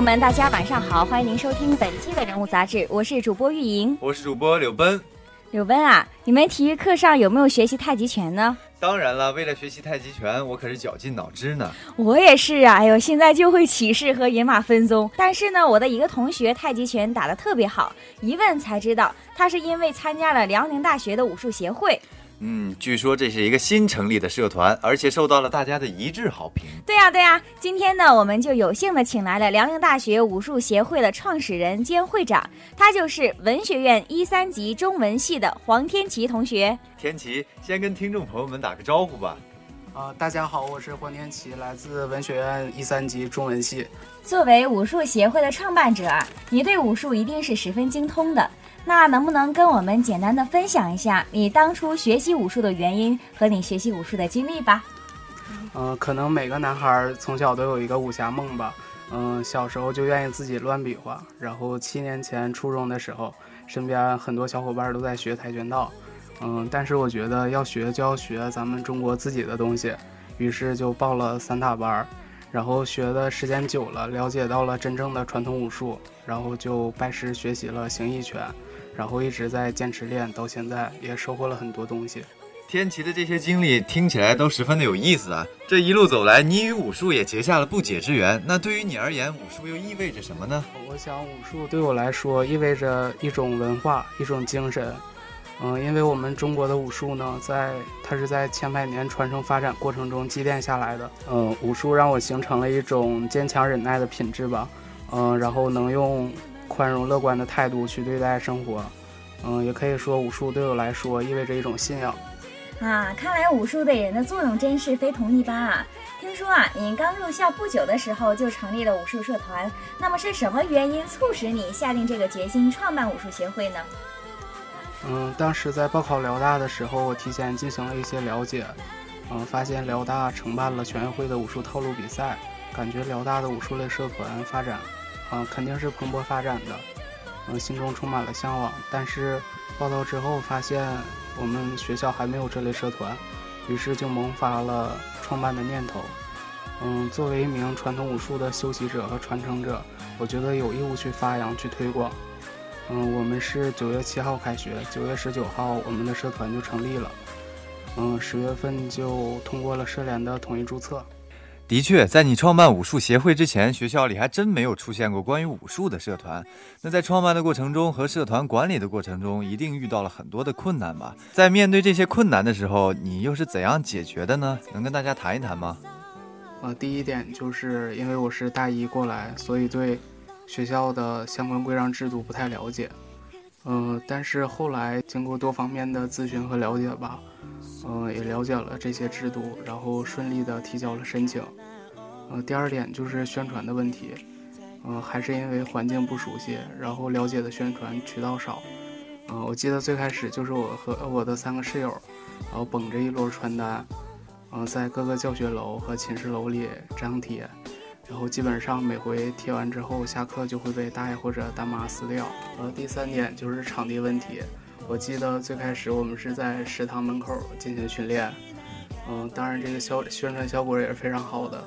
朋友们，大家晚上好，欢迎您收听本期的人物杂志，我是主播玉莹，我是主播柳奔。柳奔啊，你们体育课上有没有学习太极拳呢？当然了，为了学习太极拳，我可是绞尽脑汁呢。我也是啊，哎呦，现在就会起势和野马分鬃。但是呢，我的一个同学太极拳打得特别好，一问才知道，他是因为参加了辽宁大学的武术协会。嗯，据说这是一个新成立的社团，而且受到了大家的一致好评。对呀，对呀，今天呢，我们就有幸的请来了辽宁大学武术协会的创始人兼会长，他就是文学院一三级中文系的黄天琪同学。天琪，先跟听众朋友们打个招呼吧。啊，大家好，我是黄天琪，来自文学院一三级中文系。作为武术协会的创办者，你对武术一定是十分精通的。那能不能跟我们简单的分享一下你当初学习武术的原因和你学习武术的经历吧？嗯，可能每个男孩从小都有一个武侠梦吧。嗯，小时候就愿意自己乱比划。然后七年前初中的时候，身边很多小伙伴都在学跆拳道。嗯，但是我觉得要学就要学咱们中国自己的东西，于是就报了散打班。然后学的时间久了，了解到了真正的传统武术，然后就拜师学习了形意拳。然后一直在坚持练，到现在也收获了很多东西。天琪的这些经历听起来都十分的有意思啊！这一路走来，你与武术也结下了不解之缘。那对于你而言，武术又意味着什么呢？我想，武术对我来说意味着一种文化，一种精神。嗯，因为我们中国的武术呢，在它是在千百年传承发展过程中积淀下来的。嗯，武术让我形成了一种坚强忍耐的品质吧。嗯，然后能用。宽容乐观的态度去对待生活，嗯，也可以说武术对我来说意味着一种信仰。啊，看来武术对人的作用真是非同一般啊！听说啊，您刚入校不久的时候就成立了武术社团，那么是什么原因促使你下定这个决心创办武术协会呢？嗯，当时在报考辽大的时候，我提前进行了一些了解，嗯，发现辽大承办了全运会的武术套路比赛，感觉辽大的武术类社团发展。嗯，肯定是蓬勃发展的，我，心中充满了向往。但是报道之后发现我们学校还没有这类社团，于是就萌发了创办的念头。嗯，作为一名传统武术的修习者和传承者，我觉得有义务去发扬、去推广。嗯，我们是九月七号开学，九月十九号我们的社团就成立了。嗯，十月份就通过了社联的统一注册。的确，在你创办武术协会之前，学校里还真没有出现过关于武术的社团。那在创办的过程中和社团管理的过程中，一定遇到了很多的困难吧？在面对这些困难的时候，你又是怎样解决的呢？能跟大家谈一谈吗？呃，第一点就是因为我是大一过来，所以对学校的相关规章制度不太了解。嗯，但是后来经过多方面的咨询和了解吧。嗯，也了解了这些制度，然后顺利的提交了申请。呃，第二点就是宣传的问题，嗯，还是因为环境不熟悉，然后了解的宣传渠道少。嗯，我记得最开始就是我和我的三个室友，然后绷着一摞传单，嗯，在各个教学楼和寝室楼里张贴，然后基本上每回贴完之后，下课就会被大爷或者大妈撕掉。呃，第三点就是场地问题。我记得最开始我们是在食堂门口进行训练，嗯，当然这个效宣传效果也是非常好的，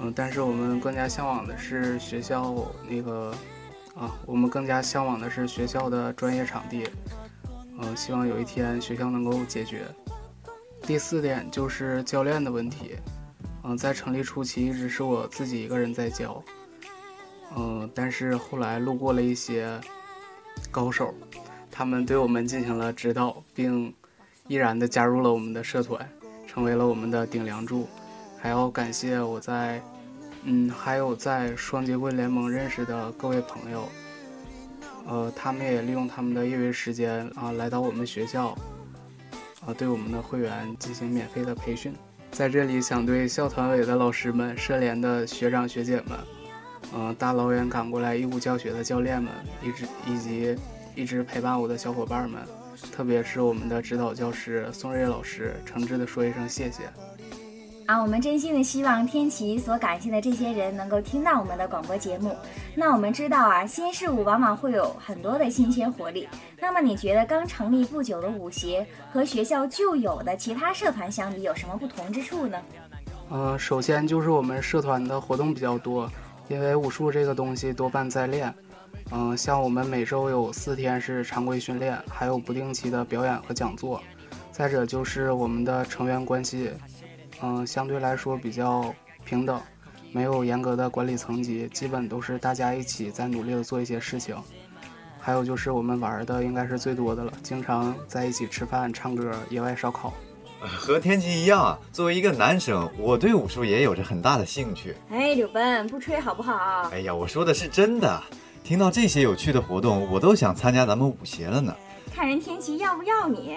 嗯，但是我们更加向往的是学校那个，啊，我们更加向往的是学校的专业场地，嗯，希望有一天学校能够解决。第四点就是教练的问题，嗯，在成立初期一直是我自己一个人在教，嗯，但是后来路过了一些高手。他们对我们进行了指导，并毅然的加入了我们的社团，成为了我们的顶梁柱。还要感谢我在，嗯，还有在双节棍联盟认识的各位朋友，呃，他们也利用他们的业余时间啊，来到我们学校，啊，对我们的会员进行免费的培训。在这里，想对校团委的老师们、社联的学长学姐们，嗯，大老远赶过来义务教学的教练们，一直以及。一直陪伴我的小伙伴们，特别是我们的指导教师宋瑞老师，诚挚的说一声谢谢。啊，我们真心的希望天琪所感谢的这些人能够听到我们的广播节目。那我们知道啊，新事物往往会有很多的新鲜活力。那么你觉得刚成立不久的舞协和学校旧有的其他社团相比有什么不同之处呢？呃，首先就是我们社团的活动比较多。因为武术这个东西多半在练。嗯，像我们每周有四天是常规训练，还有不定期的表演和讲座。再者就是我们的成员关系，嗯，相对来说比较平等，没有严格的管理层级，基本都是大家一起在努力的做一些事情。还有就是我们玩的应该是最多的了，经常在一起吃饭、唱歌、野外烧烤。和天琪一样啊，作为一个男生，我对武术也有着很大的兴趣。哎，柳奔，不吹好不好？哎呀，我说的是真的。听到这些有趣的活动，我都想参加咱们舞协了呢。看人天琪要不要你？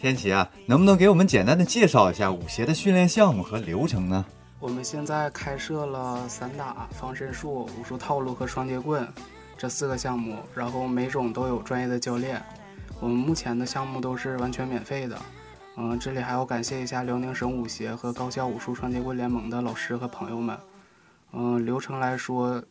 天琪啊，能不能给我们简单的介绍一下舞协的训练项目和流程呢？我们现在开设了散打、防身术、武术套路和双截棍这四个项目，然后每种都有专业的教练。我们目前的项目都是完全免费的。嗯，这里还要感谢一下辽宁省舞协和高校武术双截棍联盟的老师和朋友们。嗯，流程来说。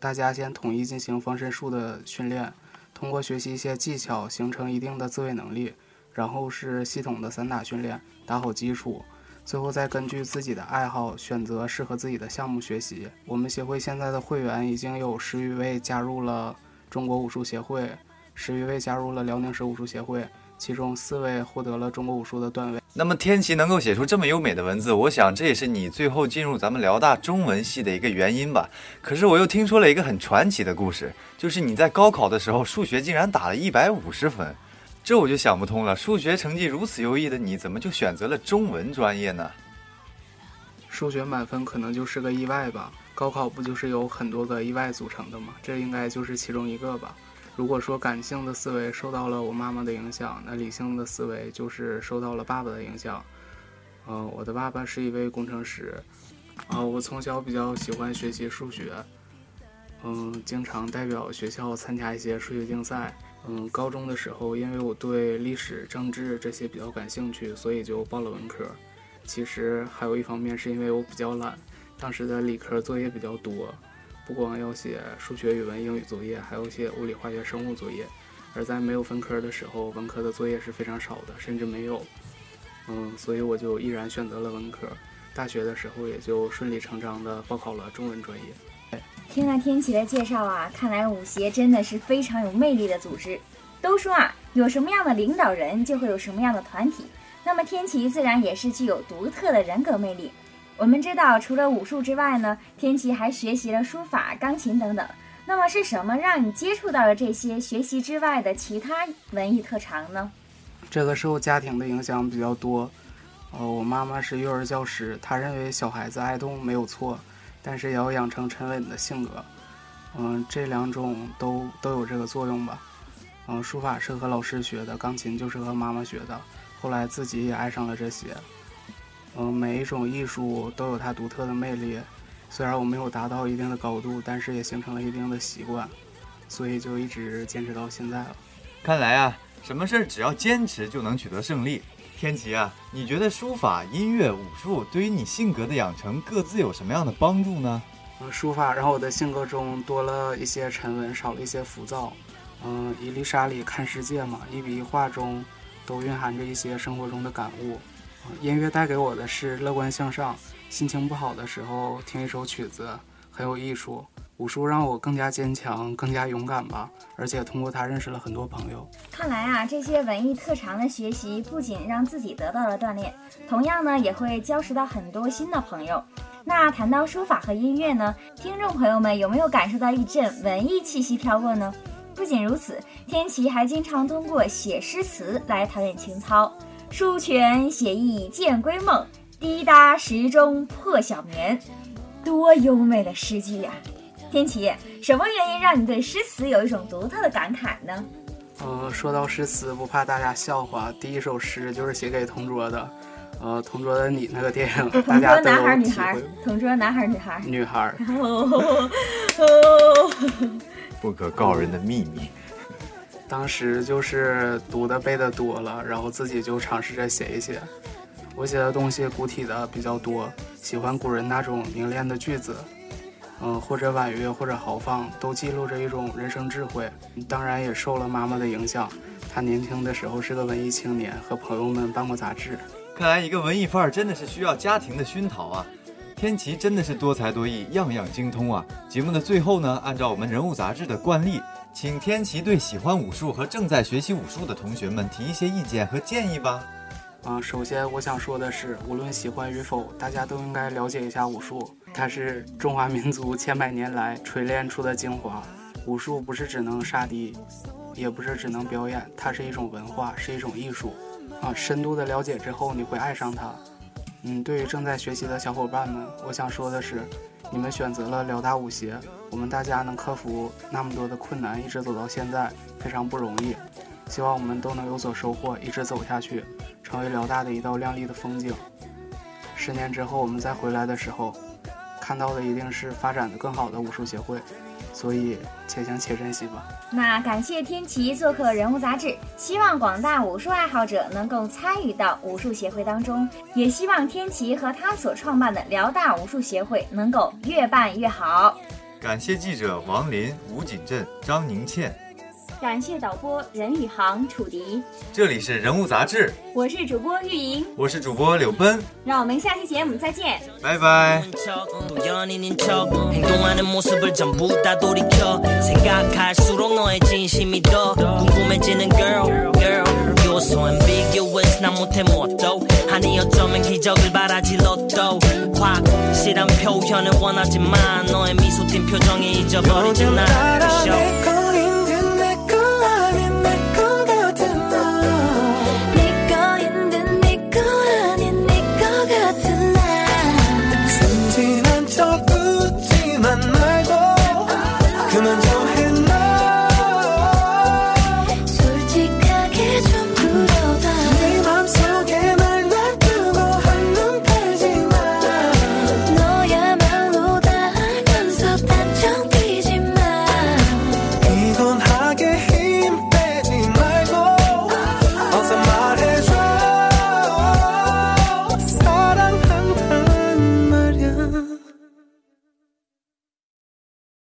大家先统一进行防身术的训练，通过学习一些技巧，形成一定的自卫能力，然后是系统的散打训练，打好基础，最后再根据自己的爱好选择适合自己的项目学习。我们协会现在的会员已经有十余位加入了中国武术协会，十余位加入了辽宁省武术协会。其中四位获得了中国武术的段位。那么天琪能够写出这么优美的文字，我想这也是你最后进入咱们辽大中文系的一个原因吧。可是我又听说了一个很传奇的故事，就是你在高考的时候数学竟然打了一百五十分，这我就想不通了。数学成绩如此优异的你，怎么就选择了中文专业呢？数学满分可能就是个意外吧。高考不就是由很多个意外组成的吗？这应该就是其中一个吧。如果说感性的思维受到了我妈妈的影响，那理性的思维就是受到了爸爸的影响。嗯，我的爸爸是一位工程师。啊，我从小比较喜欢学习数学，嗯，经常代表学校参加一些数学竞赛。嗯，高中的时候，因为我对历史、政治这些比较感兴趣，所以就报了文科。其实还有一方面是因为我比较懒，当时的理科作业比较多。不光要写数学、语文、英语作业，还要写物理、化学、生物作业。而在没有分科的时候，文科的作业是非常少的，甚至没有。嗯，所以我就毅然选择了文科。大学的时候也就顺理成章的报考了中文专业。听了天琪的介绍啊，看来舞协真的是非常有魅力的组织。都说啊，有什么样的领导人，就会有什么样的团体。那么天琪自然也是具有独特的人格魅力。我们知道，除了武术之外呢，天琪还学习了书法、钢琴等等。那么是什么让你接触到了这些学习之外的其他文艺特长呢？这个受家庭的影响比较多。呃，我妈妈是幼儿教师，她认为小孩子爱动没有错，但是也要养成沉稳的性格。嗯，这两种都都有这个作用吧。嗯，书法是和老师学的，钢琴就是和妈妈学的。后来自己也爱上了这些。嗯，每一种艺术都有它独特的魅力。虽然我没有达到一定的高度，但是也形成了一定的习惯，所以就一直坚持到现在了。看来啊，什么事儿只要坚持就能取得胜利。天琪啊，你觉得书法、音乐、武术对于你性格的养成各自有什么样的帮助呢？嗯，书法让我的性格中多了一些沉稳，少了一些浮躁。嗯，一粒沙里看世界嘛，一笔一画中都蕴含着一些生活中的感悟。音乐带给我的是乐观向上，心情不好的时候听一首曲子很有艺术。武术让我更加坚强，更加勇敢吧，而且通过它认识了很多朋友。看来啊，这些文艺特长的学习不仅让自己得到了锻炼，同样呢也会交识到很多新的朋友。那谈到书法和音乐呢，听众朋友们有没有感受到一阵文艺气息飘过呢？不仅如此，天琪还经常通过写诗词来陶冶情操。书泉写意见归梦，滴答时钟破晓眠。多优美的诗句呀！天琪，什么原因让你对诗词有一种独特的感慨呢？呃，说到诗词，不怕大家笑话，第一首诗就是写给同桌的。呃，同桌的你那个电影，大家都有体会。同桌男孩女孩？女孩。不可告人的秘密。当时就是读的背的多了，然后自己就尝试着写一写。我写的东西古体的比较多，喜欢古人那种凝练的句子，嗯，或者婉约，或者豪放，都记录着一种人生智慧。当然也受了妈妈的影响，她年轻的时候是个文艺青年，和朋友们办过杂志。看来一个文艺范儿真的是需要家庭的熏陶啊。天琪真的是多才多艺，样样精通啊！节目的最后呢，按照我们人物杂志的惯例，请天琪对喜欢武术和正在学习武术的同学们提一些意见和建议吧。啊，首先我想说的是，无论喜欢与否，大家都应该了解一下武术，它是中华民族千百年来锤炼出的精华。武术不是只能杀敌，也不是只能表演，它是一种文化，是一种艺术。啊，深度的了解之后，你会爱上它。嗯，对于正在学习的小伙伴们，我想说的是，你们选择了辽大武协，我们大家能克服那么多的困难，一直走到现在，非常不容易。希望我们都能有所收获，一直走下去，成为辽大的一道亮丽的风景。十年之后，我们再回来的时候，看到的一定是发展的更好的武术协会。所以，且行且珍惜吧。那感谢天琪做客人物杂志，希望广大武术爱好者能够参与到武术协会当中，也希望天琪和他所创办的辽大武术协会能够越办越好。感谢记者王林、吴锦镇、张宁倩。感谢导播任宇航、楚迪。这里是《人物》杂志，我是主播玉莹，我是主播柳奔。让我们下期节目再见。拜拜。